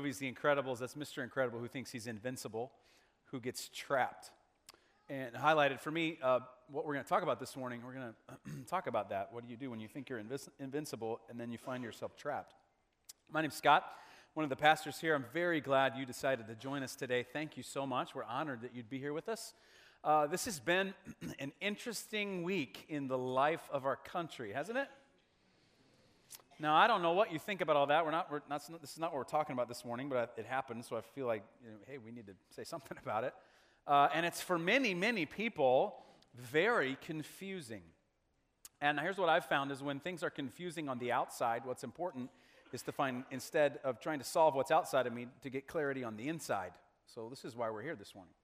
movies The Incredibles, that's Mr. Incredible who thinks he's invincible, who gets trapped. And highlighted for me, uh, what we're going to talk about this morning, we're going to talk about that. What do you do when you think you're invis- invincible and then you find yourself trapped? My name's Scott, one of the pastors here. I'm very glad you decided to join us today. Thank you so much. We're honored that you'd be here with us. Uh, this has been an interesting week in the life of our country, hasn't it? Now, I don't know what you think about all that. We're not, we're not, this is not what we're talking about this morning, but it happened, so I feel like, you know, hey, we need to say something about it. Uh, and it's for many, many people very confusing. And here's what I've found is when things are confusing on the outside, what's important is to find, instead of trying to solve what's outside of me, to get clarity on the inside. So this is why we're here this morning.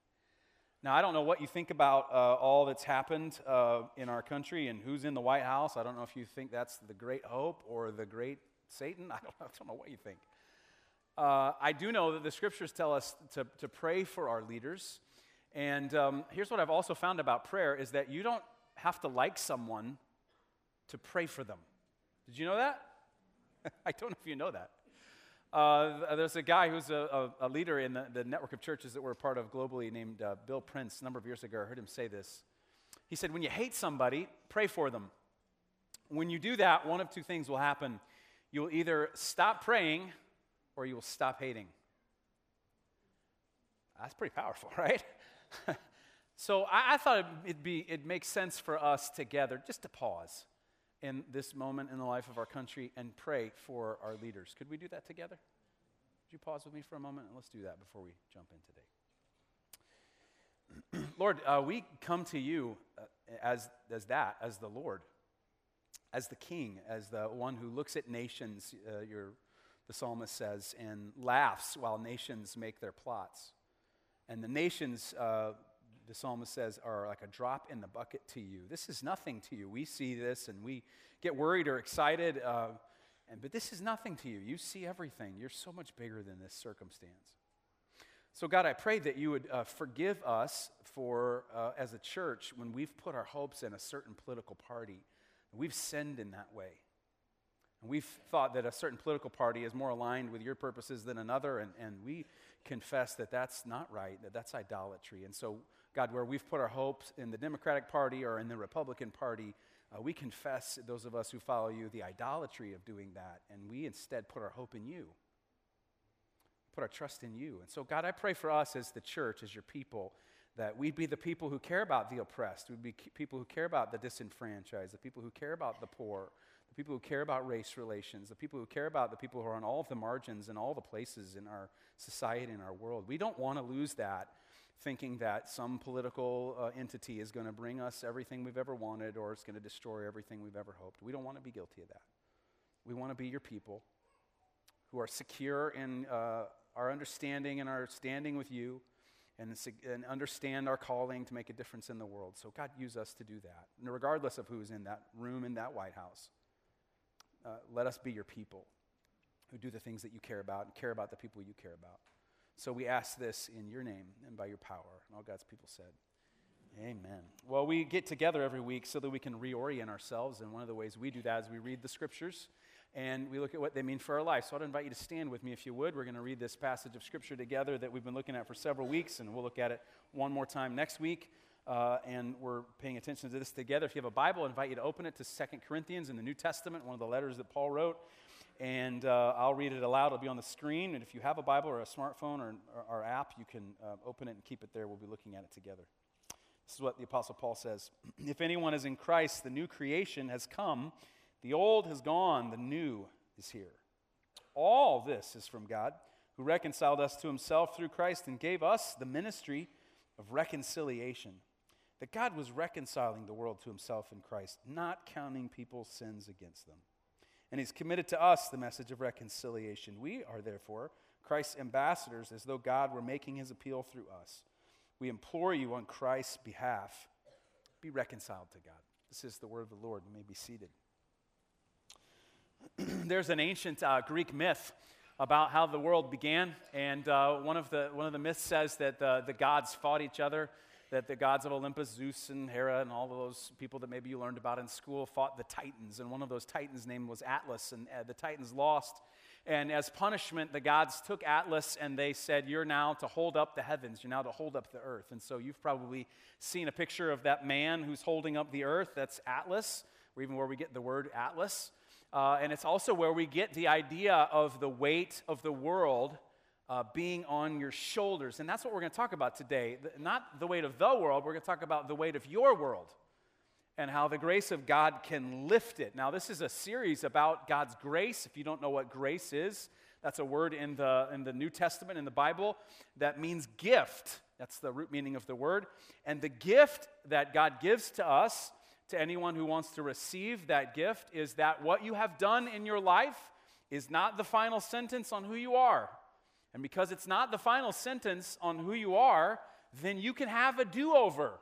Now, I don't know what you think about uh, all that's happened uh, in our country and who's in the White House. I don't know if you think that's the great hope or the great Satan. I don't, I don't know what you think. Uh, I do know that the scriptures tell us to, to pray for our leaders. And um, here's what I've also found about prayer is that you don't have to like someone to pray for them. Did you know that? I don't know if you know that. Uh, there's a guy who's a, a, a leader in the, the, network of churches that we're part of globally named uh, Bill Prince. A number of years ago, I heard him say this. He said, When you hate somebody, pray for them. When you do that, one of two things will happen. You'll either stop praying or you will stop hating. That's pretty powerful, right? so I, I, thought it'd, be, it makes sense for us together just to pause in this moment in the life of our country and pray for our leaders. Could we do that together? Would you pause with me for a moment and let's do that before we jump in today? Lord, uh, we come to you uh, as, as that, as the Lord, as the King, as the one who looks at nations, uh, your, the psalmist says, and laughs while nations make their plots. And the nations uh, the psalmist says, are like a drop in the bucket to you. This is nothing to you. We see this and we get worried or excited, uh, and, but this is nothing to you. You see everything. You're so much bigger than this circumstance. So, God, I pray that you would uh, forgive us for, uh, as a church, when we've put our hopes in a certain political party. We've sinned in that way. And we've thought that a certain political party is more aligned with your purposes than another, and, and we confess that that's not right, that that's idolatry. And so God, where we've put our hopes in the Democratic Party or in the Republican Party, uh, we confess, those of us who follow you, the idolatry of doing that, and we instead put our hope in you, put our trust in you. And so, God, I pray for us as the church, as your people, that we'd be the people who care about the oppressed, we'd be people who care about the disenfranchised, the people who care about the poor, the people who care about race relations, the people who care about the people who are on all of the margins and all the places in our society and our world. We don't want to lose that thinking that some political uh, entity is going to bring us everything we've ever wanted or it's going to destroy everything we've ever hoped. We don't want to be guilty of that. We want to be your people who are secure in uh, our understanding and our standing with you and, and understand our calling to make a difference in the world. So, God, use us to do that. Regardless of who's in that room in that White House, uh, let us be your people who do the things that you care about and care about the people you care about. So we ask this in your name and by your power. And all God's people said, Amen. Well, we get together every week so that we can reorient ourselves. And one of the ways we do that is we read the scriptures and we look at what they mean for our life. So I'd invite you to stand with me if you would. We're going to read this passage of scripture together that we've been looking at for several weeks, and we'll look at it one more time next week. Uh, and we're paying attention to this together. If you have a Bible, I invite you to open it to Second Corinthians in the New Testament, one of the letters that Paul wrote and uh, I'll read it aloud. It'll be on the screen. And if you have a Bible or a smartphone or, our app, you can uh, open it and keep it there. We'll be looking at it together. This is what the Apostle Paul says If anyone is in Christ, the new creation has come, the old has gone, the new is here. All this is from God, who reconciled us to himself through Christ and gave us the ministry of reconciliation. That God was reconciling the world to himself in Christ, not counting people's sins against them and he's committed to us the message of reconciliation. We are therefore Christ's ambassadors as though God were making his appeal through us. We implore you on Christ's behalf be reconciled to God. This is the word of the Lord. You may be seated. There's an ancient uh, Greek myth about how the world began, and uh, one, of the, one of the myths says that the, the gods fought each other that the gods of Olympus, Zeus and Hera, and all of those people that maybe you learned about in school fought the Titans. And one of those Titans' name was Atlas, and uh, the Titans lost. And as punishment, the gods took Atlas and they said, You're now to hold up the heavens, you're now to hold up the earth. And so you've probably seen a picture of that man who's holding up the earth. That's Atlas, or even where we get the word Atlas. Uh, and it's also where we get the idea of the weight of the world uh, being on your shoulders. And that's what we're going to talk about today. Not the weight of the world, we're going to talk about the weight of your world and how the grace of God can lift it. Now, this is a series about God's grace. If you don't know what grace is, that's a word in the, in the New Testament, in the Bible, that means gift. That's the root meaning of the word. And the gift that God gives to us, to anyone who wants to receive that gift, is that what you have done in your life is not the final sentence on who you are. And because it's not the final sentence on who you are, then you can have a do over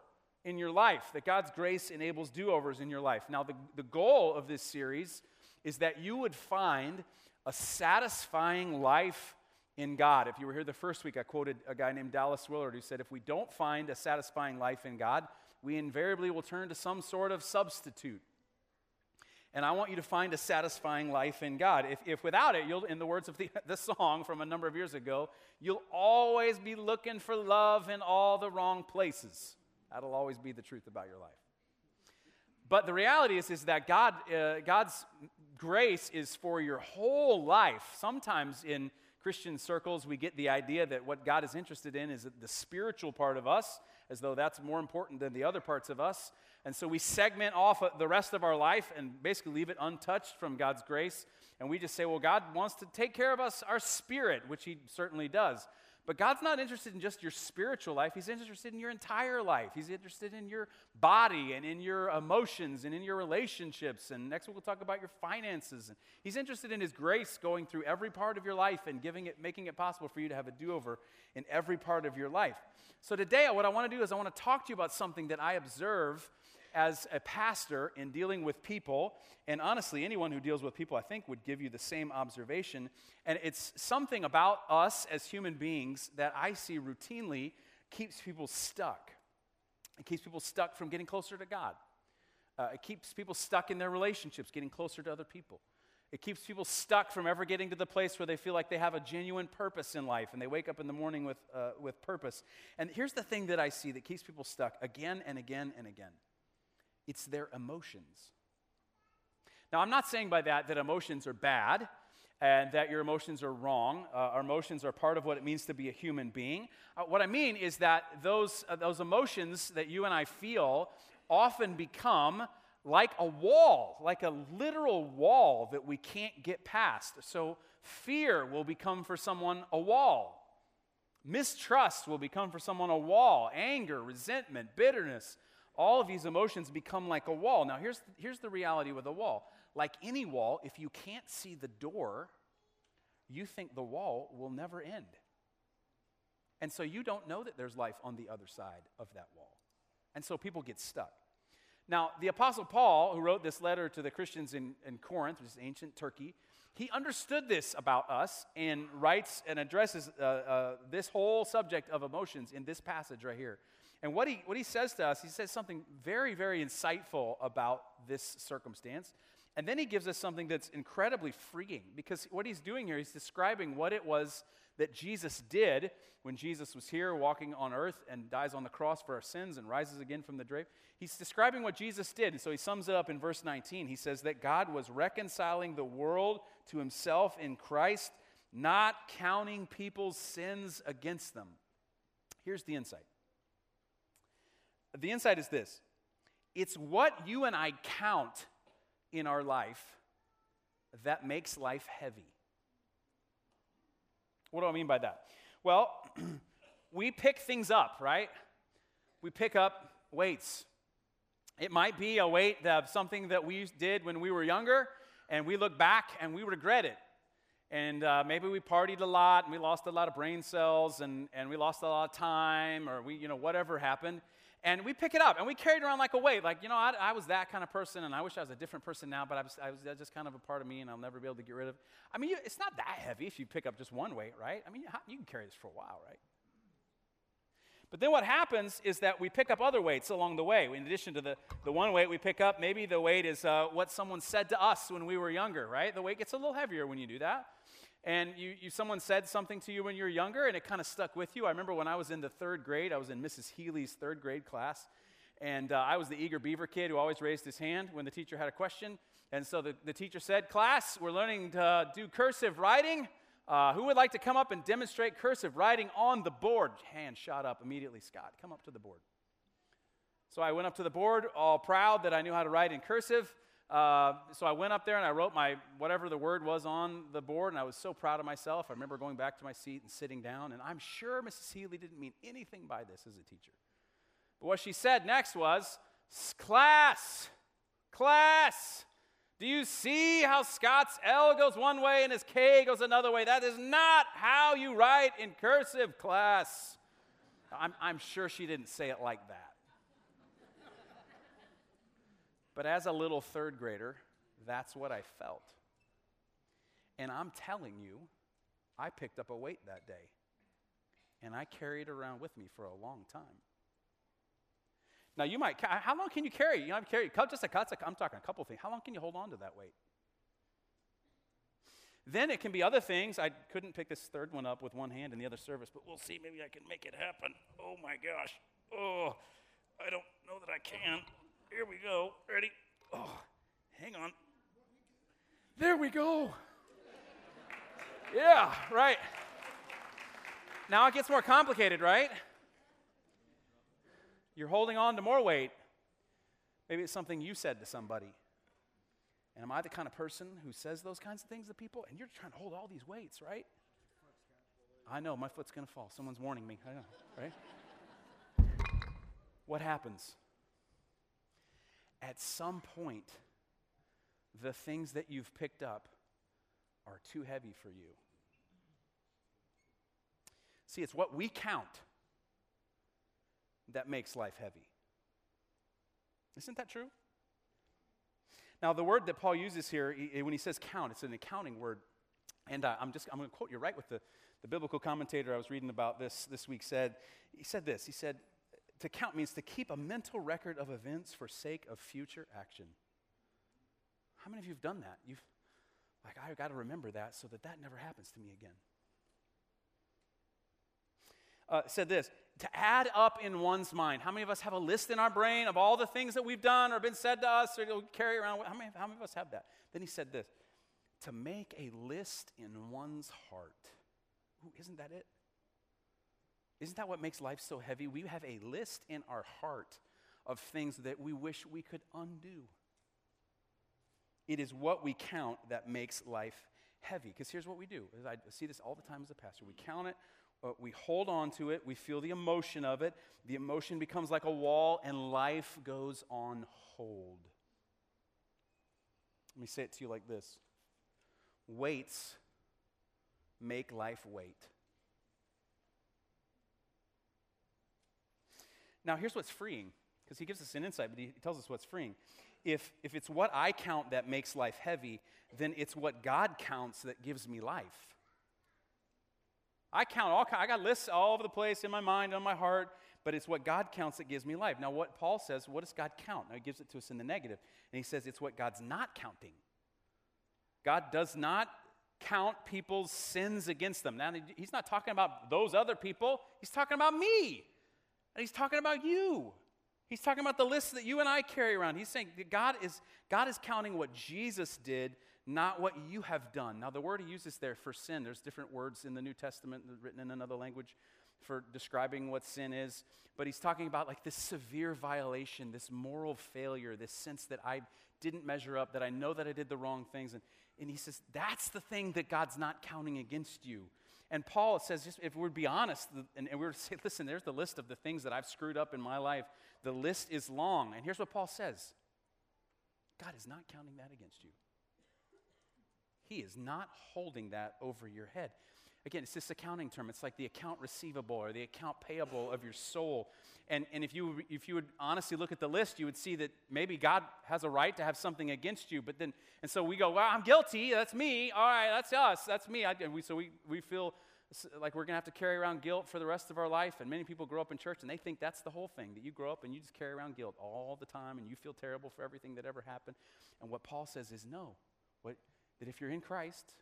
in your life, that God's grace enables do overs in your life. Now, the, the goal of this series is that you would find a satisfying life in God. If you were here the first week, I quoted a guy named Dallas Willard who said, If we don't find a satisfying life in God, we invariably will turn to some sort of substitute. And I want you to find a satisfying life in God. If, if without it, you'll, in the words of the, the song from a number of years ago, you'll always be looking for love in all the wrong places. That'll always be the truth about your life. But the reality is, is that God, uh, God's grace is for your whole life. Sometimes in Christian circles, we get the idea that what God is interested in is the spiritual part of us, as though that's more important than the other parts of us. And so we segment off the rest of our life and basically leave it untouched from God's grace. And we just say, well, God wants to take care of us, our spirit, which He certainly does. But God's not interested in just your spiritual life. He's interested in your entire life. He's interested in your body and in your emotions and in your relationships. And next week we'll talk about your finances. He's interested in his grace going through every part of your life and giving it, making it possible for you to have a do-over in every part of your life. So today what I want to do is I want to talk to you about something that I observe as a pastor in dealing with people, and honestly, anyone who deals with people, I think, would give you the same observation. And it's something about us as human beings that I see routinely keeps people stuck. It keeps people stuck from getting closer to God. Uh, it keeps people stuck in their relationships, getting closer to other people. It keeps people stuck from ever getting to the place where they feel like they have a genuine purpose in life and they wake up in the morning with, uh, with purpose. And here's the thing that I see that keeps people stuck again and again and again it's their emotions. Now, I'm not saying by that that emotions are bad and that your emotions are wrong. Uh, our emotions are part of what it means to be a human being. Uh, what I mean is that those, uh, those emotions that you and I feel often become like a wall, like a literal wall that we can't get past. So, fear will become for someone a wall. Mistrust will become for someone a wall. Anger, resentment, bitterness, all of these emotions become like a wall. Now, here's, here's the reality with a wall. Like any wall, if you can't see the door, you think the wall will never end. And so you don't know that there's life on the other side of that wall. And so people get stuck. Now, the Apostle Paul, who wrote this letter to the Christians in, in Corinth, which is ancient Turkey, he understood this about us and writes and addresses uh, uh, this whole subject of emotions in this passage right here. And what he, what he says to us, he says something very, very insightful about this circumstance. And then he gives us something that's incredibly freeing because what he's doing here, he's describing what it was that Jesus did when Jesus was here walking on earth and dies on the cross for our sins and rises again from the grave. He's describing what Jesus did. And so he sums it up in verse 19. He says that God was reconciling the world to himself in Christ, not counting people's sins against them. Here's the insight the insight is this it's what you and I count in our life that makes life heavy. What do I mean by that? Well, we pick things up, right? We pick up weights. It might be a weight of something that we did when we were younger, and we look back and we regret it. And uh, maybe we partied a lot and we lost a lot of brain cells and, and we lost a lot of time or we, you know, whatever happened and we pick it up and we carry it around like a weight. Like, you know, I, I, was that kind of person and I wish I was a different person now, but I was, I was just kind of a part of me and I'll never be able to get rid of. I mean, you, it's not that heavy if you pick up just one weight, right? I mean, you, you can carry this for a while, right? But then what happens is that we pick up other weights along the way. In addition to the, the one weight we pick up, maybe the weight is uh, what someone said to us when we were younger, right? The weight gets a little heavier when you do that. And you, you, someone said something to you when you were younger and it kind of stuck with you. I remember when I was in the third grade, I was in Mrs. Healy's third grade class, and uh, I was the eager beaver kid who always raised his hand when the teacher had a question. And so the, the teacher said, Class, we're learning to do cursive writing. Uh, who would like to come up and demonstrate cursive writing on the board? Hand shot up immediately. Scott, come up to the board. So I went up to the board, all proud that I knew how to write in cursive. Uh, so I went up there and I wrote my whatever the word was on the board, and I was so proud of myself. I remember going back to my seat and sitting down, and I'm sure Mrs. Healy didn't mean anything by this as a teacher. But what she said next was, Class, class, do you see how Scott's L goes one way and his K goes another way? That is not how you write in cursive, class. I'm, I'm sure she didn't say it like that. But as a little third grader, that's what I felt. And I'm telling you, I picked up a weight that day. And I carried it around with me for a long time. Now, you might, how long can you carry? You know, carry just a, just a, I'm talking a couple things. How long can you hold on to that weight? Then it can be other things. I couldn't pick this third one up with one hand in the other service, but we'll see. Maybe I can make it happen. Oh my gosh. Oh, I don't know that I can. Here we go. Ready? Oh, hang on. There we go. Yeah, right. Now it gets more complicated, right? You're holding on to more weight. Maybe it's something you said to somebody. And am I the kind of person who says those kinds of things to people? And you're trying to hold all these weights, right? I know, my foot's going to fall. Someone's warning me. I know, right? what happens? At some point, the things that you've picked up are too heavy for you. See, it's what we count that makes life heavy. Isn't that true? Now, the word that Paul uses here, when he says count, it's an accounting word. And uh, I'm just, I'm going to quote you right with the, the biblical commentator I was reading about this this week said, he said this, he said, to count means to keep a mental record of events for sake of future action. How many of you have done that? You've, like, I've got to remember that so that that never happens to me again. Uh, said this to add up in one's mind. How many of us have a list in our brain of all the things that we've done or been said to us or carry around? How many, how many of us have that? Then he said this to make a list in one's heart. Ooh, isn't that it? Isn't that what makes life so heavy? We have a list in our heart of things that we wish we could undo. It is what we count that makes life heavy. Because here's what we do. I see this all the time as a pastor. We count it, uh, we hold on to it, we feel the emotion of it. The emotion becomes like a wall, and life goes on hold. Let me say it to you like this Weights make life wait. Now, here's what's freeing, because he gives us an insight, but he tells us what's freeing. If, if it's what I count that makes life heavy, then it's what God counts that gives me life. I count all I got lists all over the place in my mind, and on my heart, but it's what God counts that gives me life. Now, what Paul says, what does God count? Now, he gives it to us in the negative, and he says it's what God's not counting. God does not count people's sins against them. Now, he's not talking about those other people, he's talking about me, and he's talking about you. He's talking about the list that you and I carry around. He's saying that God is, God is counting what Jesus did not what you have done. Now, the word he uses there for sin, there's different words in the New Testament written in another language for describing what sin is, but he's talking about like this severe violation, this moral failure, this sense that I didn't measure up, that I know that I did the wrong things. And, and he says, that's the thing that God's not counting against you. And Paul says, just if we'd be honest, and, and we were to say, listen, there's the list of the things that I've screwed up in my life. The list is long. And here's what Paul says God is not counting that against you. He is not holding that over your head. Again, it's this accounting term. It's like the account receivable or the account payable of your soul. And, and if, you, if you would honestly look at the list, you would see that maybe God has a right to have something against you. But then, and so we go, well, I'm guilty. That's me. All right, that's us. That's me. I, and we, so we, we feel like we're going to have to carry around guilt for the rest of our life. And many people grow up in church and they think that's the whole thing that you grow up and you just carry around guilt all the time and you feel terrible for everything that ever happened. And what Paul says is no. What, that if you're in Christ,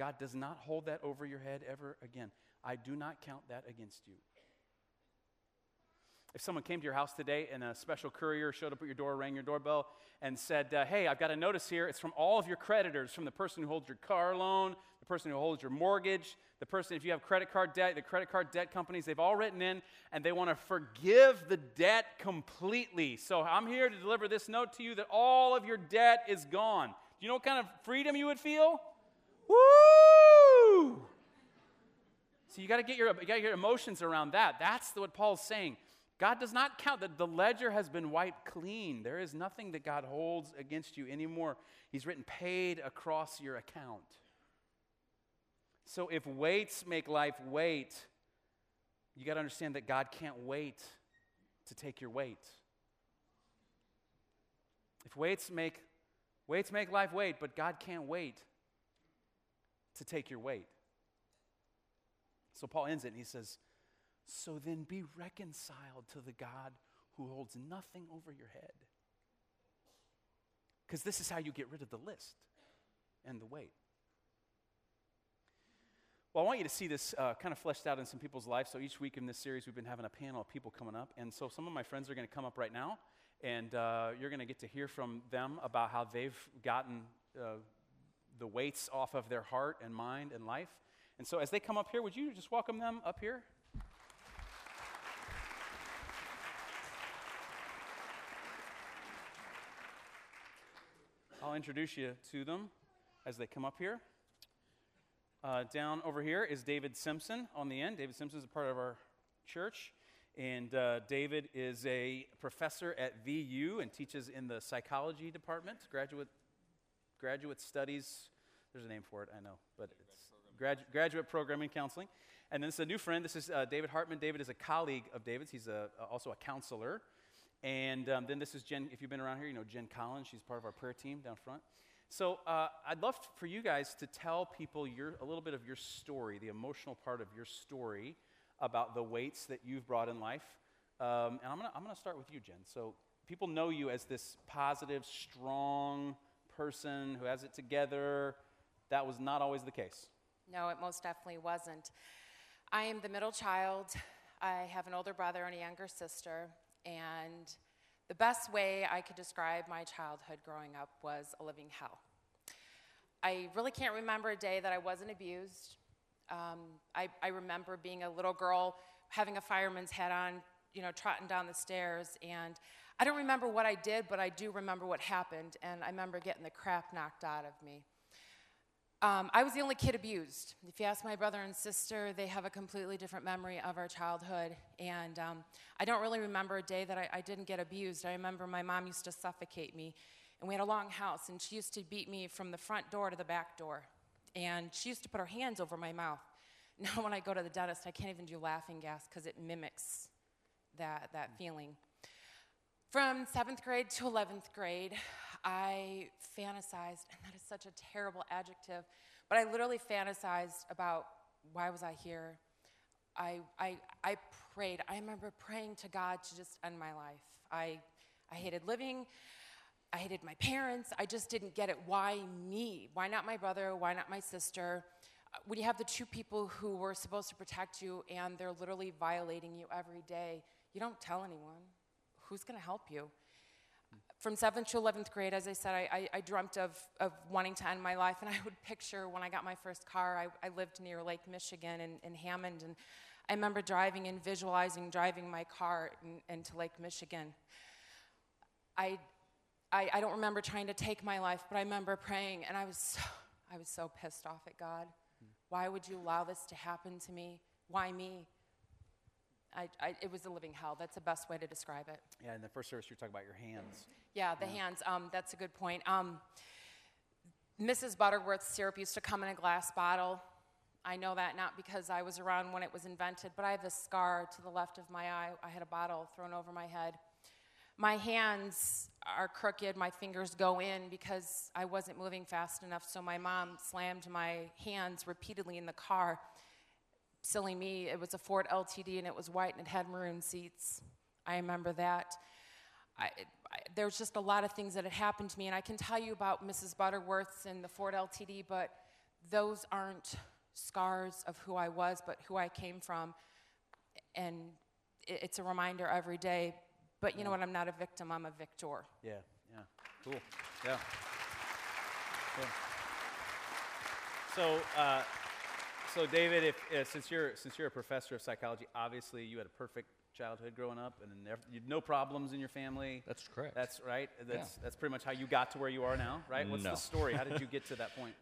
God does not hold that over your head ever again. I do not count that against you. If someone came to your house today and a special courier showed up at your door, rang your doorbell, and said, uh, Hey, I've got a notice here. It's from all of your creditors, from the person who holds your car loan, the person who holds your mortgage, the person, if you have credit card debt, the credit card debt companies, they've all written in and they want to forgive the debt completely. So I'm here to deliver this note to you that all of your debt is gone. Do you know what kind of freedom you would feel? Woo! So you got to get your you got your emotions around that. That's what Paul's saying. God does not count that the ledger has been wiped clean. There is nothing that God holds against you anymore. He's written paid across your account. So if weights make life wait, you got to understand that God can't wait to take your weight. If weights make weights make life wait, but God can't wait to take your weight. So Paul ends it and he says, So then be reconciled to the God who holds nothing over your head. Because this is how you get rid of the list and the weight. Well, I want you to see this uh, kind of fleshed out in some people's lives. So each week in this series, we've been having a panel of people coming up. And so some of my friends are going to come up right now, and uh, you're going to get to hear from them about how they've gotten uh, the weights off of their heart and mind and life. And so as they come up here, would you just welcome them up here? I'll introduce you to them as they come up here. Uh, down over here is David Simpson on the end. David Simpson is a part of our church. And uh, David is a professor at VU and teaches in the psychology department, graduate, graduate studies. There's a name for it, I know, but it's gradu- graduate programming counseling. And then this is a new friend. This is uh, David Hartman. David is a colleague of David's. He's a, also a counselor. And um, then this is Jen. If you've been around here, you know Jen Collins. She's part of our prayer team down front. So uh, I'd love for you guys to tell people your, a little bit of your story, the emotional part of your story about the weights that you've brought in life. Um, and I'm going to I'm gonna start with you, Jen. So people know you as this positive, strong person who has it together. That was not always the case. No, it most definitely wasn't. I am the middle child. I have an older brother and a younger sister. And the best way I could describe my childhood growing up was a living hell. I really can't remember a day that I wasn't abused. Um, I, I, remember being a little girl having a fireman's hat on, you know, trotting down the stairs. And I don't remember what I did, but I do remember what happened. And I remember getting the crap knocked out of me. Um, I was the only kid abused. If you ask my brother and sister, they have a completely different memory of our childhood. And um, I don't really remember a day that I, I, didn't get abused. I remember my mom used to suffocate me. And we had a long house, and she used to beat me from the front door to the back door. And she used to put her hands over my mouth. Now, when I go to the dentist, I can't even do laughing gas because it mimics that, that feeling. From seventh grade to 11th grade, I fantasized, and that is such a terrible adjective, but I literally fantasized about why was I here? I, I, I prayed. I remember praying to God to just end my life. I, I hated living. I hated my parents. I just didn't get it. Why me? Why not my brother? Why not my sister? When you have the two people who were supposed to protect you and they're literally violating you every day, you don't tell anyone. Who's going to help you? from 7th to 11th grade, as I said, I, I, I, dreamt of, of wanting to end my life. And I would picture when I got my first car, I, I lived near Lake Michigan in, in, Hammond. And I remember driving and visualizing driving my car in, into Lake Michigan. I, I, I, don't remember trying to take my life, but I remember praying. And I was so, I was so pissed off at God. Hmm. Why would you allow this to happen to me? Why me? I, I, it was a living hell. That's the best way to describe it. Yeah, in the first service, you were talking about your hands. Yeah, the yeah. hands. Um, that's a good point. Um, Mrs. Butterworth's syrup used to come in a glass bottle. I know that not because I was around when it was invented, but I have this scar to the left of my eye. I had a bottle thrown over my head. My hands are crooked, my fingers go in because I wasn't moving fast enough, so my mom slammed my hands repeatedly in the car silly me, it was a Ford LTD and it was white and it had maroon seats. I remember that. I, I, there was just a lot of things that had happened to me, and I can tell you about Mrs. Butterworth's and the Ford LTD, but those aren't scars of who I was, but who I came from. And it, it's a reminder every day. But you know what? I'm not a victim, I'm a victor. Yeah, yeah. Cool. Yeah. Cool. So, uh, so David, if, uh, since, you're, since you're a professor of psychology, obviously you had a perfect childhood growing up and never, you no problems in your family. That's correct. That's right. That's, that's pretty much how you got to where you are now, right? What's No. the story? How did you get to that point?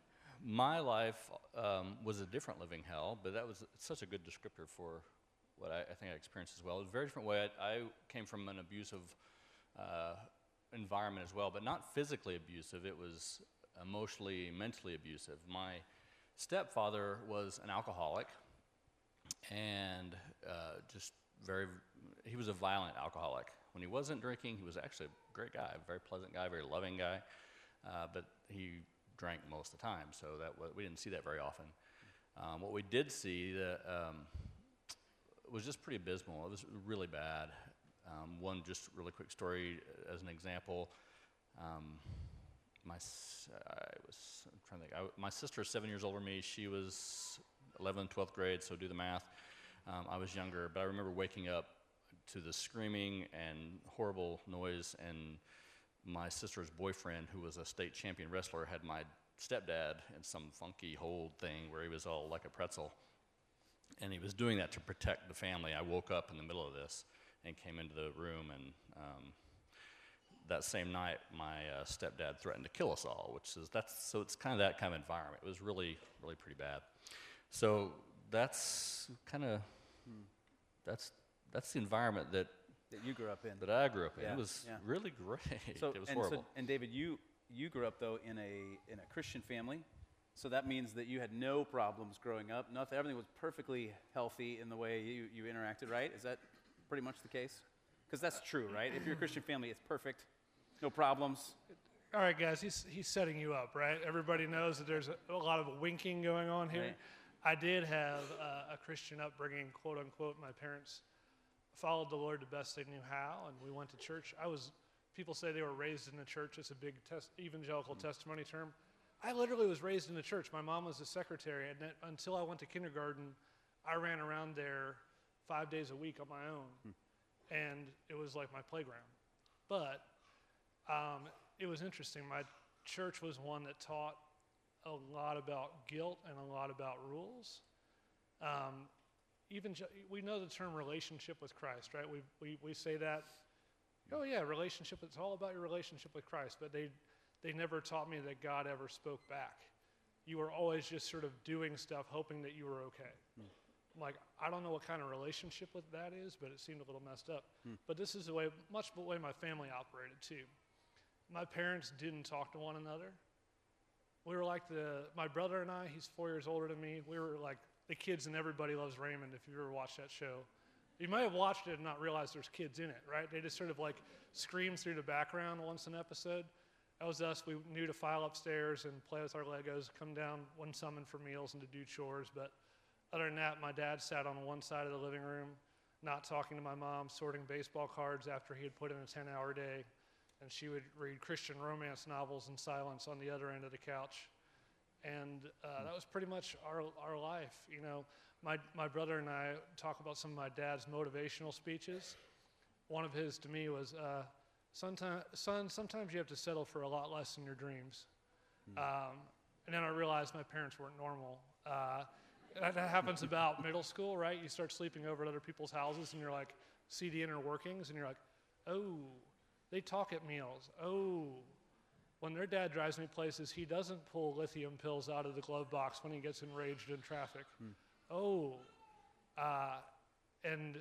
My life um, was a different living hell, but that was such a good descriptor for what I, I think I experienced as well. It was a very different way. I, I came from an abusive uh, environment as well, but not physically abusive. It was emotionally, mentally abusive. My stepfather was an alcoholic and uh, just very, he was a violent alcoholic. When he wasn't drinking, he was actually a great guy, a very pleasant guy, very loving guy, uh, but he drank most of the time, so that wa- we didn't see that very often. Um, what we did see that um, was just pretty abysmal. It was really bad. Um, one just really quick story as an example. My s- I was I'm trying to think. I, my sister is seven years older than me. She was 11th, 12th grade, so do the math. Um, I was younger, but I remember waking up to the screaming and horrible noise, and my sister's boyfriend, who was a state champion wrestler, had my stepdad in some funky hold thing where he was all like a pretzel. And he was doing that to protect the family. I woke up in the middle of this and came into the room, and um, that same night, my uh, stepdad threatened to kill us all, which is that's so it's kind of that kind of environment. It was really, really pretty bad. So that's kind of that's that's the environment that That you grew up in. that I grew up in. Yeah, it was yeah. really great. So, it was and, horrible. So, and David, you, you grew up, though, in a, in a Christian family. So that means that you had no problems growing up. Nothing, everything was perfectly healthy in the way you, you interacted, right? Is that pretty much the case? Because that's true, right? If you're a Christian family, it's perfect, no problems. All right, guys, he's, he's setting you up, right? Everybody knows that there's a, a lot of winking going on here. Right. I did have uh, a Christian upbringing, quote unquote. My parents followed the Lord the best they knew how, and we went to church. I was, people say they were raised in the church. It's a big tes- evangelical testimony term. I literally was raised in the church. My mom was a secretary, and that, until I went to kindergarten, I ran around there five days a week on my own, and it was like my playground. But um, it was interesting. My church was one that taught a lot about guilt and a lot about rules. Um, even ju- we know the term relationship with Christ, right? We, we, we say that, oh yeah, relationship, it's all about your relationship with Christ, but they, they never taught me that God ever spoke back. You were always just sort of doing stuff, hoping that you were okay. I'm like, I don't know what kind of relationship with that is, but it seemed a little messed up. But this is the way, much the way my family operated too. My parents didn't talk to one another. We were like the, my brother and I, he's four years older than me. We were like the kids in Everybody Loves Raymond, if you've ever watched that show. You may have watched it and not realized there's kids in it, right? They just sort of like scream through the background once an episode. That was us. We knew to file upstairs and play with our Legos, come down when summoned for meals and to do chores. But other than that, my dad sat on one side of the living room, not talking to my mom, sorting baseball cards after he had put in a 10 hour day. And she would read Christian romance novels in silence on the other end of the couch. And uh, that was pretty much our, our life. You know, my, my brother and I talk about some of my dad's motivational speeches. One of his to me was, uh, Sometime, son, sometimes you have to settle for a lot less than your dreams. Um, and then I realized my parents weren't normal. Uh, that, that happens about middle school, right? You start sleeping over at other people's houses and you're like, see the inner workings, and you're like, oh, they talk at meals. Oh, when their dad drives me places, he doesn't pull lithium pills out of the glove box when he gets enraged in traffic. Oh, uh, and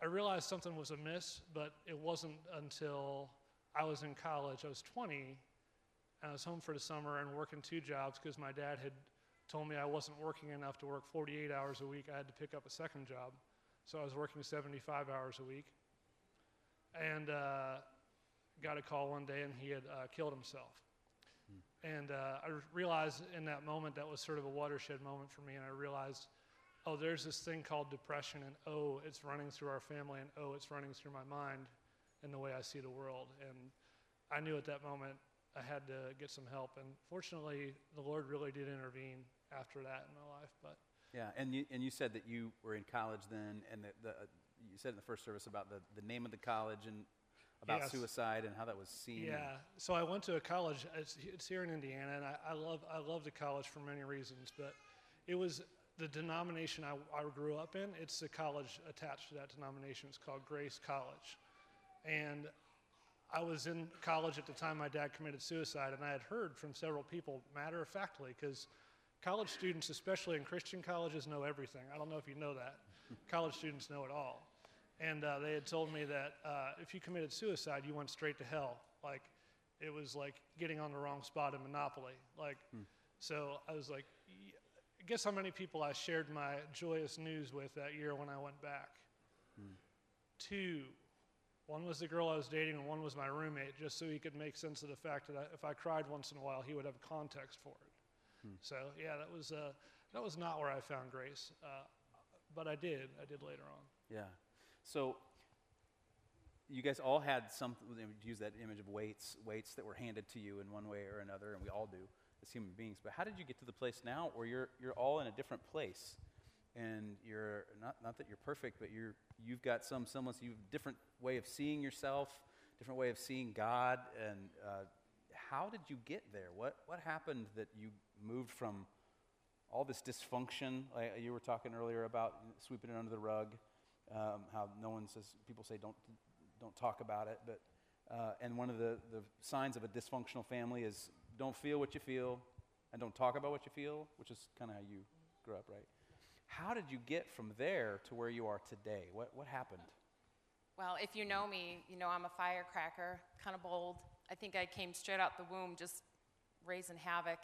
I realized something was amiss, but it wasn't until I was in college. I was 20, and I was home for the summer and working two jobs because my dad had told me I wasn't working enough to work 48 hours a week. I had to pick up a second job. So I was working 75 hours a week. And uh, got a call one day, and he had uh, killed himself. And uh, I realized in that moment that was sort of a watershed moment for me, and I realized oh, there's this thing called depression, and oh, it's running through our family, and oh, it's running through my mind and the way I see the world. And I knew at that moment I had to get some help. And fortunately, the Lord really did intervene after that in my life. But Yeah, and you, and you said that you were in college then, and that the, you said in the first service about the, the name of the college and about Yes. suicide and how that was seen. Yeah, so I went to a college. It's, it's here in Indiana, and I, I love I love the college for many reasons. But it was the denomination I, I grew up in. It's a college attached to that denomination. It's called Grace College, and I was in college at the time my dad committed suicide, and I had heard from several people, matter of factly, because college students, especially in Christian colleges, know everything. I don't know if you know that. college students know it all. And uh, they had told me that uh, if you committed suicide, you went straight to hell. Like, it was like getting on the wrong spot in Monopoly. Like, so I was like, y- guess how many people I shared my joyous news with that year when I went back? Two. One was the girl I was dating, and one was my roommate, just so he could make sense of the fact that I, if I cried once in a while, he would have context for it. So yeah, that was uh, that was not where I found grace, uh, but I did. I did later on. Yeah. So you guys all had some, use that image of weights, weights that were handed to you in one way or another, and we all do as human beings. But how did you get to the place now where you're, you're all in a different place? And you're not, not that you're perfect, but you're, you've got some semblance, you've different way of seeing yourself, different way of seeing God. And uh, how did you get there? What, what happened that you moved from all this dysfunction. Like you were talking earlier about sweeping it under the rug, um, how no one says, people say don't, don't talk about it. But, uh, and one of the, the signs of a dysfunctional family is don't feel what you feel and don't talk about what you feel, which is kind of how you grew up, right? How did you get from there to where you are today? What, what happened? Well, if you know me, you know I'm a firecracker, kind of bold. I think I came straight out the womb just raising havoc.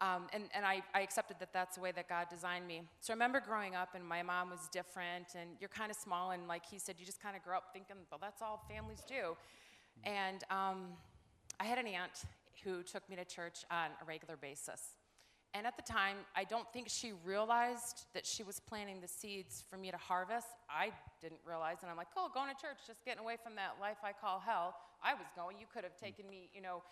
Um, and and I, I accepted that that's the way that God designed me. So I remember growing up, and my mom was different, and you're kind of small, and like he said, you just kind of grow up thinking, well, that's all families do. And um, I had an aunt who took me to church on a regular basis. And at the time, I don't think she realized that she was planting the seeds for me to harvest. I didn't realize, and I'm like, oh, going to church, just getting away from that life I call hell. I was going. You could have taken me, you know,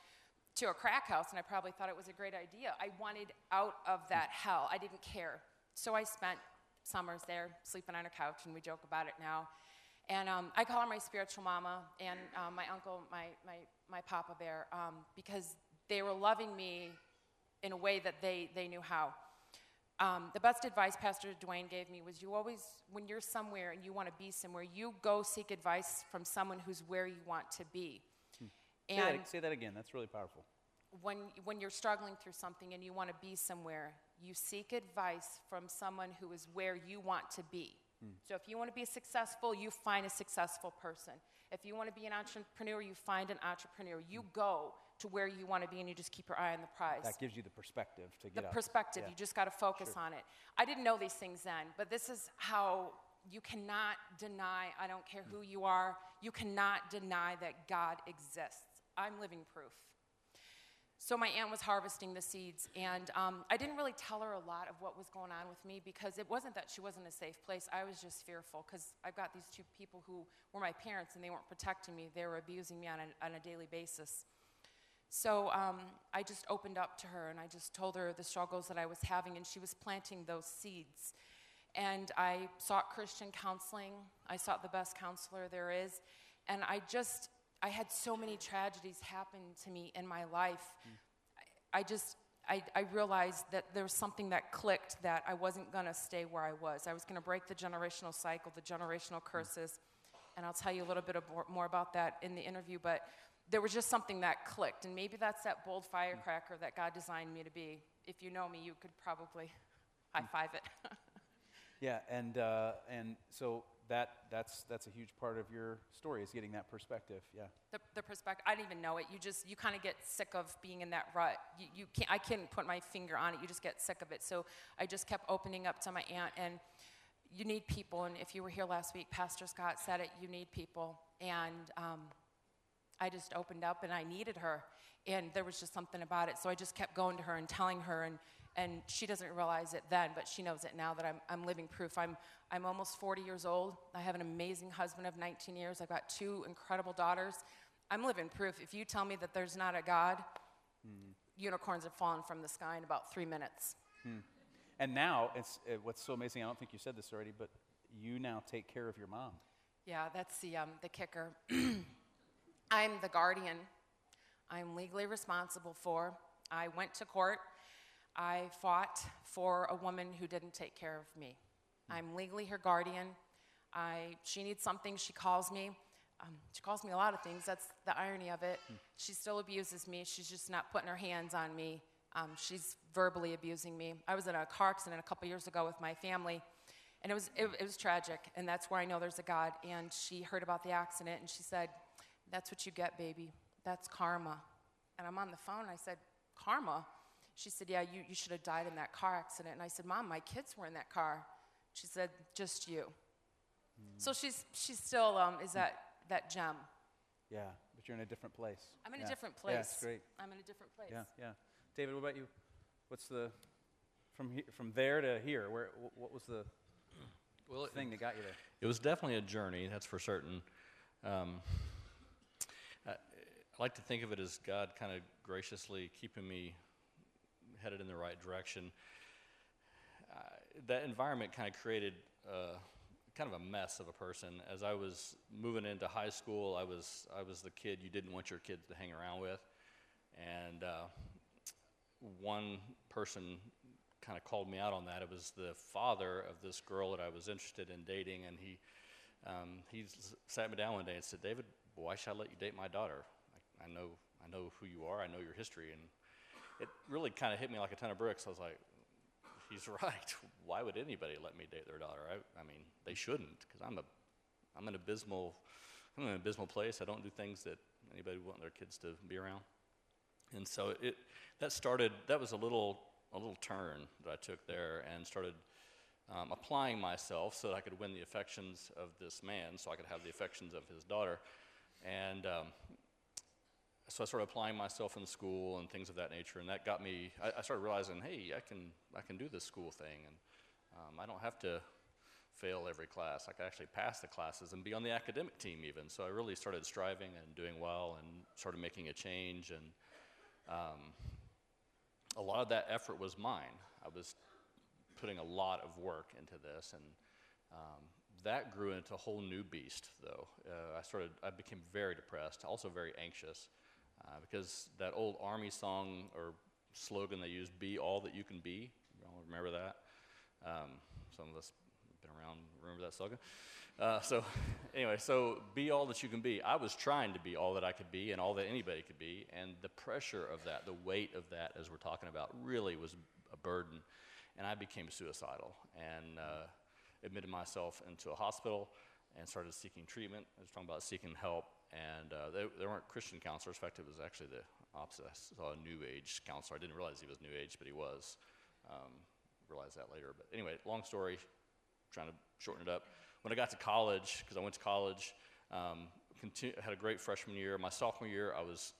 to a crack house, and I probably thought it was a great idea. I wanted out of that hell. I didn't care. So I spent summers there, sleeping on a couch, and we joke about it now. And um, I call her my spiritual mama and um, my uncle, my, my, my papa bear, um, because they were loving me in a way that they, they knew how. Um, the best advice Pastor Dwayne gave me was you always, when you're somewhere and you want to be somewhere, you go seek advice from someone who's where you want to be. Say that, say that again. That's really powerful. when, when you're struggling through something and you want to be somewhere, you seek advice from someone who is where you want to be. Hmm. So if you want to be successful, you find a successful person. If you want to be an entrepreneur, you find an entrepreneur. You hmm. go to where you want to be and you just keep your eye on the prize. That gives you the perspective to the get up. The perspective, Yeah. you just got to focus on it. I didn't know these things then, but this is how you cannot deny, I don't care who hmm. you are, you cannot deny that God exists. I'm living proof. So my aunt was harvesting the seeds, and um, I didn't really tell her a lot of what was going on with me because it wasn't that she wasn't a safe place. I was just fearful because I've got these two people who were my parents and they weren't protecting me. They were abusing me on a, on a daily basis. So um, I just opened up to her and I just told her the struggles that I was having, and she was planting those seeds. And I sought Christian counseling. I sought the best counselor there is. And I just, I had so many tragedies happen to me in my life. I, I just, I, I realized that there was something that clicked that I wasn't going to stay where I was. I was going to break the generational cycle, the generational curses. And I'll tell you a little bit more about that in the interview. But there was just something that clicked. And maybe that's that bold firecracker that God designed me to be. If you know me, you could probably high five it. Yeah, and, uh, and so that, that's, that's a huge part of your story is getting that perspective. Yeah. the, the perspective i didn't even know it. You just you kind of get sick of being in that rut. You, you can't i can't put my finger on it. You just get sick of it. So i just kept opening up to my aunt and you need people and if you were here last week pastor scott said it you need people. And um, i just opened up and i needed her. And there was just something about it. So i just kept going to her and telling her and and she doesn't realize it then but she knows it now that i'm, I'm living proof I'm, I'm almost 40 years old i have an amazing husband of 19 years i've got two incredible daughters I'm living proof. If you tell me that there's not a God, unicorns have fallen from the sky in about three minutes. And now, it's, uh, what's so amazing, I don't think you said this already, but you now take care of your mom. Yeah, that's the, um, the kicker. I'm the guardian. I'm legally responsible for. I went to court. I fought for a woman who didn't take care of me. I'm legally her guardian. I, she needs something, she calls me. Um, she calls me a lot of things. That's the irony of it. She still abuses me. She's just not putting her hands on me. Um, she's verbally abusing me. I was in a car accident a couple years ago with my family, and it was, it, it was tragic. And that's where I know there's a God. And she heard about the accident, and she said, That's what you get, baby. That's karma. And I'm on the phone, and I said, Karma? She said, Yeah, you, you should have died in that car accident. And I said, Mom, my kids were in that car. She said, Just you. So she's, she's still um, is that, that gem. Yeah, but you're in a different place. I'm in Yeah. a different place. Yeah, it's great. I'm in a different place. Yeah, yeah. David, what about you? What's the, from, he, from there to here, where, what was the Well, thing that got you there? It was definitely a journey, that's for certain. Um, I, I like to think of it as God kind of graciously keeping me headed in the right direction. Uh, that environment kind of created uh, kind of a mess of a person. As I was moving into high school, I was I was the kid you didn't want your kids to hang around with, and uh, one person kind of called me out on that. It was the father of this girl that I was interested in dating, and he um, he sat me down one day and said, "David, why should I let you date my daughter? I, I know I know who you are. I know your history." And it really kind of hit me like a ton of bricks. I was like, "He's right. Why would anybody let me date their daughter? I, I mean, they shouldn't, because I'm a I'm an abysmal I'm in an abysmal place. I don't do things that anybody would want their kids to be around." And so it that started. That was a little a little turn that I took there, and started um, applying myself so that I could win the affections of this man, so I could have the affections of his daughter. And um, so I started applying myself in school and things of that nature, and that got me. I, I started realizing, hey, I can I can do this school thing, and um, I don't have to fail every class. I can actually pass the classes and be on the academic team even. So I really started striving and doing well, and started making a change. And um, a lot of that effort was mine. I was putting a lot of work into this, and um, that grew into a whole new beast. Though uh, I started, I became very depressed, also very anxious, uh, because that old army song or slogan they used, "Be all that you can be." You all remember that? Um, some of us been around, remember that slogan. Uh, so, anyway, so be all that you can be. I was trying to be all that I could be and all that anybody could be, and the pressure of that, the weight of that, as we're talking about, really was a burden. And I became suicidal and uh, admitted myself into a hospital and started seeking treatment. I was talking about seeking help, and uh, they, they weren't Christian counselors. In fact, it was actually the opposite. I saw a New Age counselor. I didn't realize he was New Age, but he was. Um, realized that later. But anyway, long story, trying to shorten it up. When I got to college, because I went to college, um, continu- had a great freshman year. My sophomore year, I was,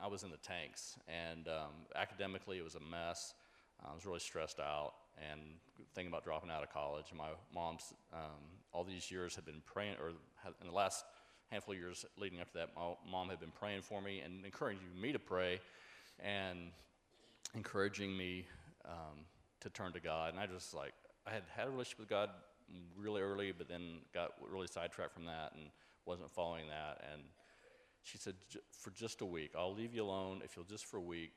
I was in the tanks, and um, academically, it was a mess. I was really stressed out and thinking about dropping out of college. And my mom's, um, all these years, had been praying, or had, in the last handful of years leading up to that, my mom had been praying for me and encouraging me to pray, and encouraging me um, to turn to God. And I just like I had had a relationship with God really early, but then got really sidetracked from that and wasn't following that. And she said, "J- for just a week, I'll leave you alone if you'll just for a week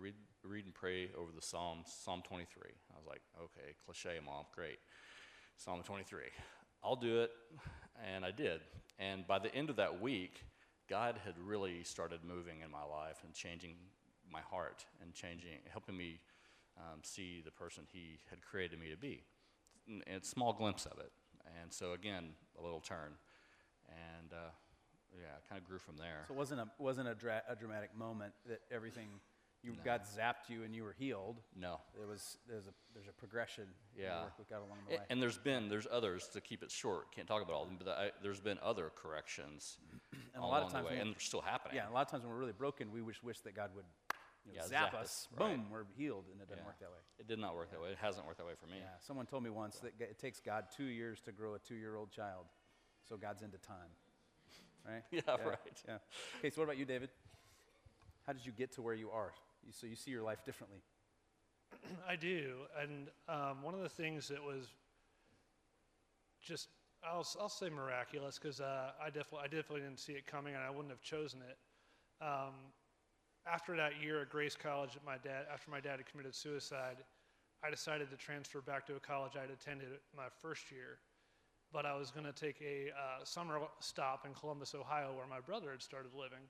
read, read and pray over the Psalms, Psalm 23. I was like, okay, cliche, mom, great. Psalm 23. I'll do it. And I did. And by the end of that week, God had really started moving in my life and changing my heart and changing, helping me um, see the person He had created me to be. A small glimpse of it. And so, again, a little turn. And uh, yeah, kind of grew from there. So it wasn't a, wasn't a, dra- a dramatic moment that everything, you, got zapped you and you were healed. no. There was, there's a, there's a progression. Yeah. work with God along the way. And there's been, there's others, to keep it short, can't talk about all of them, but I, there's been other corrections And a lot of along times the way, and they're still happening. Yeah, a lot of times when we're really broken, we wish, wish that God would you know, Yeah, zap, zap us. right. Boom, we're healed, and it doesn't Yeah. work that way. It did not work that way. It hasn't worked that way for me. Yeah, someone told me once that it takes God two years to grow a two-year-old child, so God's into time. right? Yeah, right. Yeah. Okay, so what about you, David? How did you get to where you are? So you see your life differently. I do, and um, one of the things that was just I'll I'll say miraculous because uh, I definitely I definitely didn't see it coming, and I wouldn't have chosen it. Um, after that year at Grace College, at my dad after my dad had committed suicide, I decided to transfer back to a college I had attended my first year, but I was going to take a uh, summer stop in Columbus, Ohio, where my brother had started living,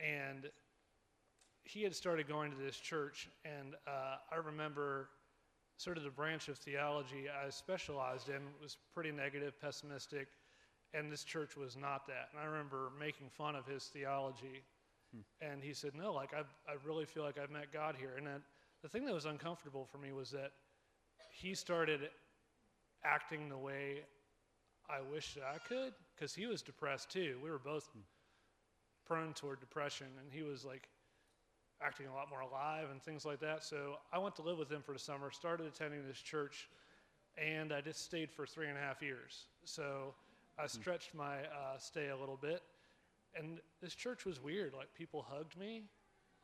and he had started going to this church, and uh, I remember sort of the branch of theology I specialized in was pretty negative, pessimistic, and this church was not that. And I remember making fun of his theology, and he said, "No, like I, I really feel like I've met God here." And that, the thing that was uncomfortable for me was that he started acting the way I wish I could, because he was depressed too. We were both prone toward depression, and he was like acting a lot more alive and things like that. So I went to live with him for the summer, started attending this church, and I just stayed for three and a half years. So I stretched my uh, stay a little bit. And this church was weird. Like, people hugged me.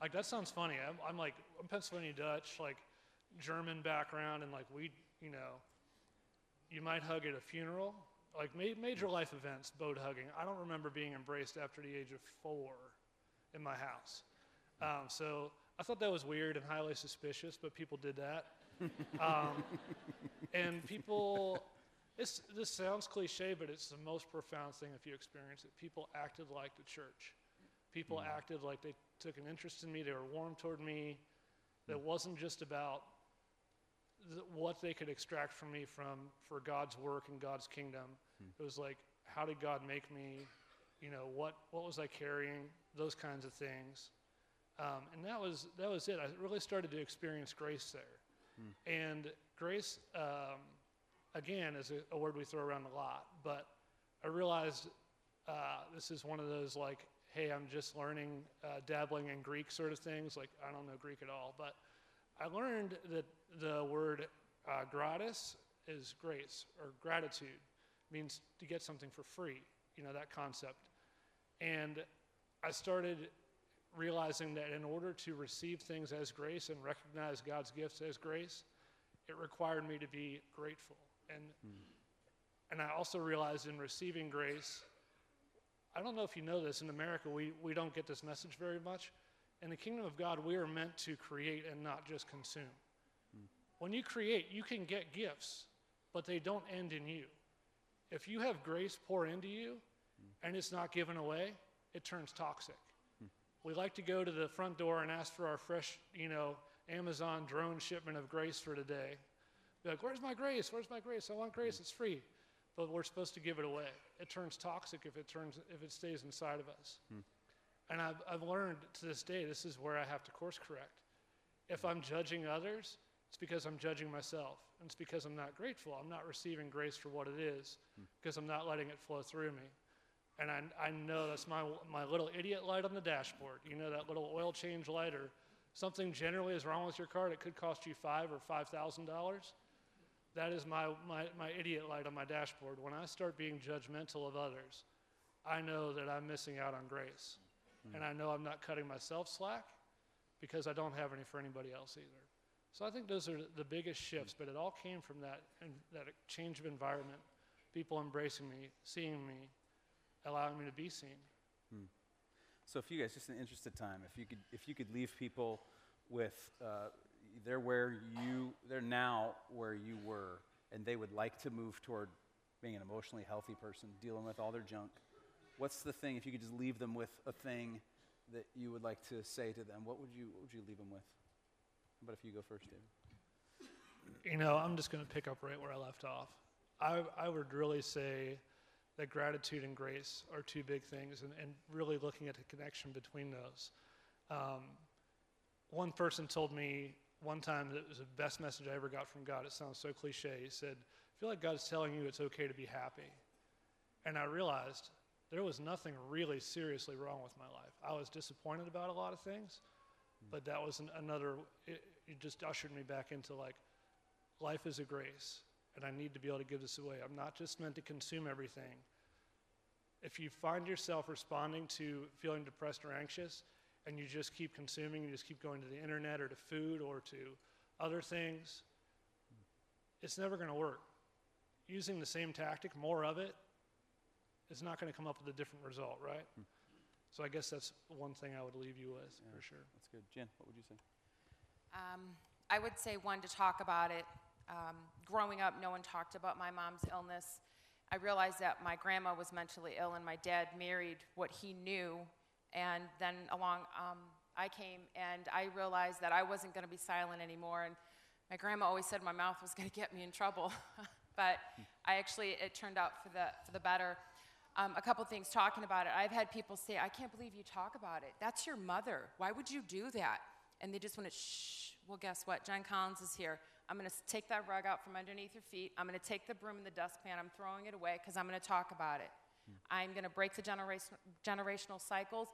Like, that sounds funny. I'm, I'm like, I'm Pennsylvania Dutch, like, German background, and like, we, you know, you might hug at a funeral. Like, ma- major life events, boat hugging. I don't remember being embraced after the age of four in my house. Um, so I thought that was weird and highly suspicious, but people did that. Um, and people, this sounds cliche, but it's the most profound thing if you experience it. People acted like the church. People acted like they took an interest in me, they were warm toward me. That wasn't just about th- what they could extract from me from for God's work and God's kingdom. It was like, how did God make me? You know, what what was I carrying? Those kinds of things. Um, and that was that was it. I really started to experience grace there, and grace um, again is a, a word we throw around a lot. But I realized uh, this is one of those like, hey, I'm just learning, uh, dabbling in Greek sort of things. Like I don't know Greek at all, but I learned that the word uh, gratis is grace or gratitude means to get something for free. You know that concept, and I started realizing that in order to receive things as grace and recognize God's gifts as grace, it required me to be grateful. And and I also realized in receiving grace, I don't know if you know this, in America we, we don't get this message very much. In the kingdom of God, we are meant to create and not just consume. When you create, you can get gifts, but they don't end in you. If you have grace pour into you and it's not given away, it turns toxic. We like to go to the front door and ask for our fresh, you know, Amazon drone shipment of grace for today. Be like, where's my grace? Where's my grace? I want grace. It's free. But we're supposed to give it away. It turns toxic if it turns if it stays inside of us. Hmm. And I've, I've learned to this day this is where I have to course correct. If I'm judging others, it's because I'm judging myself. And it's because I'm not grateful. I'm not receiving grace for what it is hmm. because I'm not letting it flow through me. And I, I know that's my, my little idiot light on the dashboard. You know, that little oil change light or something generally is wrong with your car that could cost you five or $5,000. That is my, my, my idiot light on my dashboard. When I start being judgmental of others, I know that I'm missing out on grace. Hmm. And I know I'm not cutting myself slack because I don't have any for anybody else either. So I think those are the biggest shifts, but it all came from that, and that change of environment, people embracing me, seeing me, allowing me to be seen. So if you guys, just in the interest of time, if you could, if you could leave people with, uh, they're where you, they're now where you were, and they would like to move toward being an emotionally healthy person, dealing with all their junk. What's the thing? If you could just leave them with a thing that you would like to say to them, what would you, what would you leave them with? But if you go first, David? You know, I'm just going to pick up right where I left off. I, I would really say that gratitude and grace are two big things, and, and really looking at the connection between those. Um, one person told me one time that it was the best message I ever got from God. It sounds so cliche. He said, I feel like God's telling you it's okay to be happy. And I realized there was nothing really seriously wrong with my life. I was disappointed about a lot of things, but that was an, another, it, it just ushered me back into like, life is a grace, and I need to be able to give this away. I'm not just meant to consume everything. if you find yourself responding to feeling depressed or anxious, and you just keep consuming, you just keep going to the internet or to food or to other things, it's never going to work. Using the same tactic, more of it, is not going to come up with a different result, right? So I guess that's one thing I would leave you with for sure. That's good. Jen, what would you say? Um, I would say one to talk about it. Um, growing up, no one talked about my mom's illness. I realized that my grandma was mentally ill, and my dad married what he knew. And then along, um, I came, and I realized that I wasn't going to be silent anymore. And my grandma always said my mouth was going to get me in trouble, but I actually it turned out for the for the better. Um, a couple things talking about it. I've had people say, "I can't believe you talk about it. That's your mother. Why would you do that?" And they just want to shh. Well, guess what? John Collins is here. I'm going to take that rug out from underneath your feet. I'm going to take the broom and the dustpan. I'm throwing it away because I'm going to talk about it. I'm going to break the generation, generational cycles.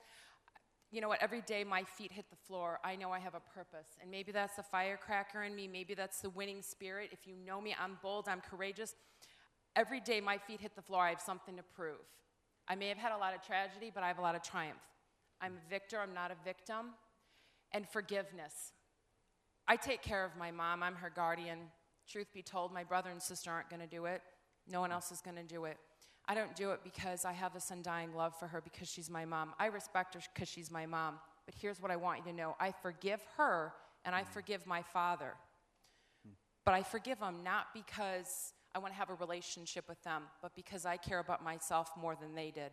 You know what? Every day my feet hit the floor, I know I have a purpose. And maybe that's the firecracker in me. Maybe that's the winning spirit. If you know me, I'm bold, I'm courageous. Every day my feet hit the floor, I have something to prove. I may have had a lot of tragedy, but I have a lot of triumph. I'm a victor, I'm not a victim. And forgiveness. I take care of my mom, I'm her guardian. Truth be told, my brother and sister aren't going to do it. No one else is going to do it. I don't do it because I have this undying love for her because she's my mom. I respect her because she's my mom. But here's what I want you to know I forgive her and I mm. forgive my father. But I forgive them not because I want to have a relationship with them, but because I care about myself more than they did.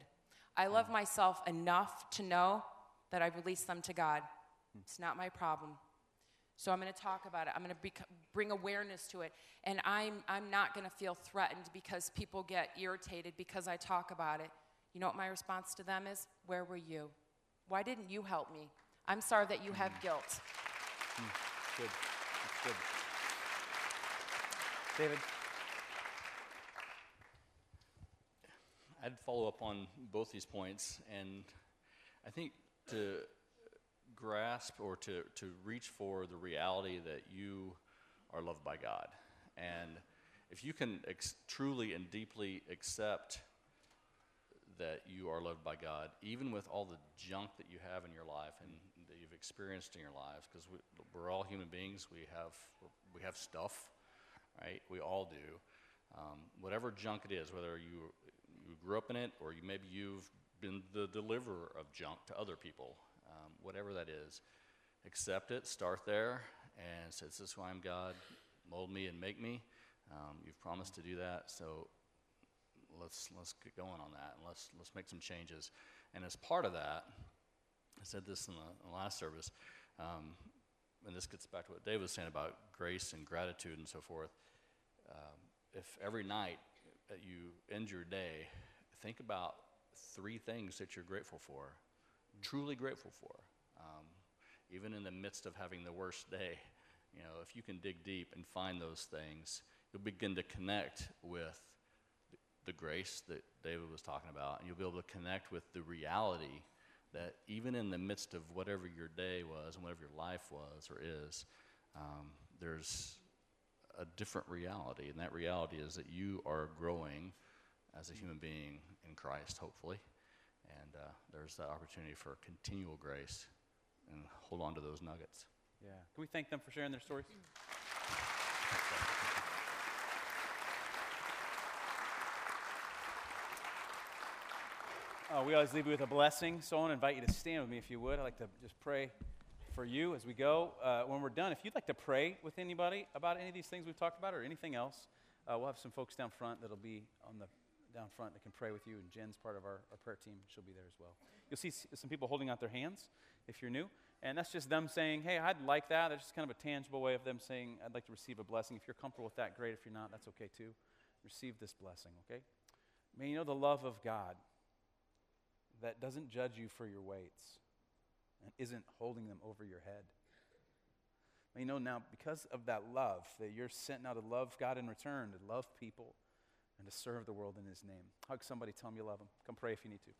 I love mm. myself enough to know that I release them to God. Mm. It's not my problem. So I'm going to talk about it. I'm going to bec- bring awareness to it. And I'm, I'm not going to feel threatened because people get irritated because I talk about it. You know what my response to them is? Where were you? Why didn't you help me? I'm sorry that you have guilt. Hmm, good. That's good. David? I'd follow up on both these points, and I think to grasp or to, to reach for the reality that you are loved by God. And if you can ex- truly and deeply accept that you are loved by God, even with all the junk that you have in your life and that you've experienced in your lives, because we, we're all human beings, we have, we have stuff, right? We all do. Um, whatever junk it is, whether you, you grew up in it or you, maybe you've been the deliverer of junk to other people, whatever that is, accept it, start there, and say, This is who I am, God. Mold me and make me. Um, you've promised to do that, so let's, let's get going on that and let's, let's make some changes. And as part of that, I said this in the, in the last service, um, and this gets back to what Dave was saying about grace and gratitude and so forth. Um, if every night that you end your day, think about three things that you're grateful for, truly grateful for. Um, even in the midst of having the worst day, you know, if you can dig deep and find those things, you'll begin to connect with the grace that David was talking about, and you'll be able to connect with the reality that even in the midst of whatever your day was and whatever your life was or is, um, there's a different reality, and that reality is that you are growing as a human being in Christ, hopefully, and uh, there's the opportunity for continual grace, and hold on to those nuggets. Yeah. Can we thank them for sharing their stories? Uh, we always leave you with a blessing, so I want to invite you to stand with me if you would. I'd like to just pray for you as we go. Uh, when we're done, if you'd like to pray with anybody about any of these things we've talked about or anything else, uh, we'll have some folks down front that'll be on the down front that can pray with you, and Jen's part of our, our prayer team. She'll be there as well. You'll see some people holding out their hands if you're new, and that's just them saying, "Hey, I'd like that." That's just kind of a tangible way of them saying, "I'd like to receive a blessing." If you're comfortable with that, great. If you're not, that's okay too. Receive this blessing, okay? May you know the love of God that doesn't judge you for your weights and isn't holding them over your head. May you know now, because of that love, that you're sent now to love God in return, to love people, and to serve the world in His name. Hug somebody, tell them you love them. Come pray if you need to.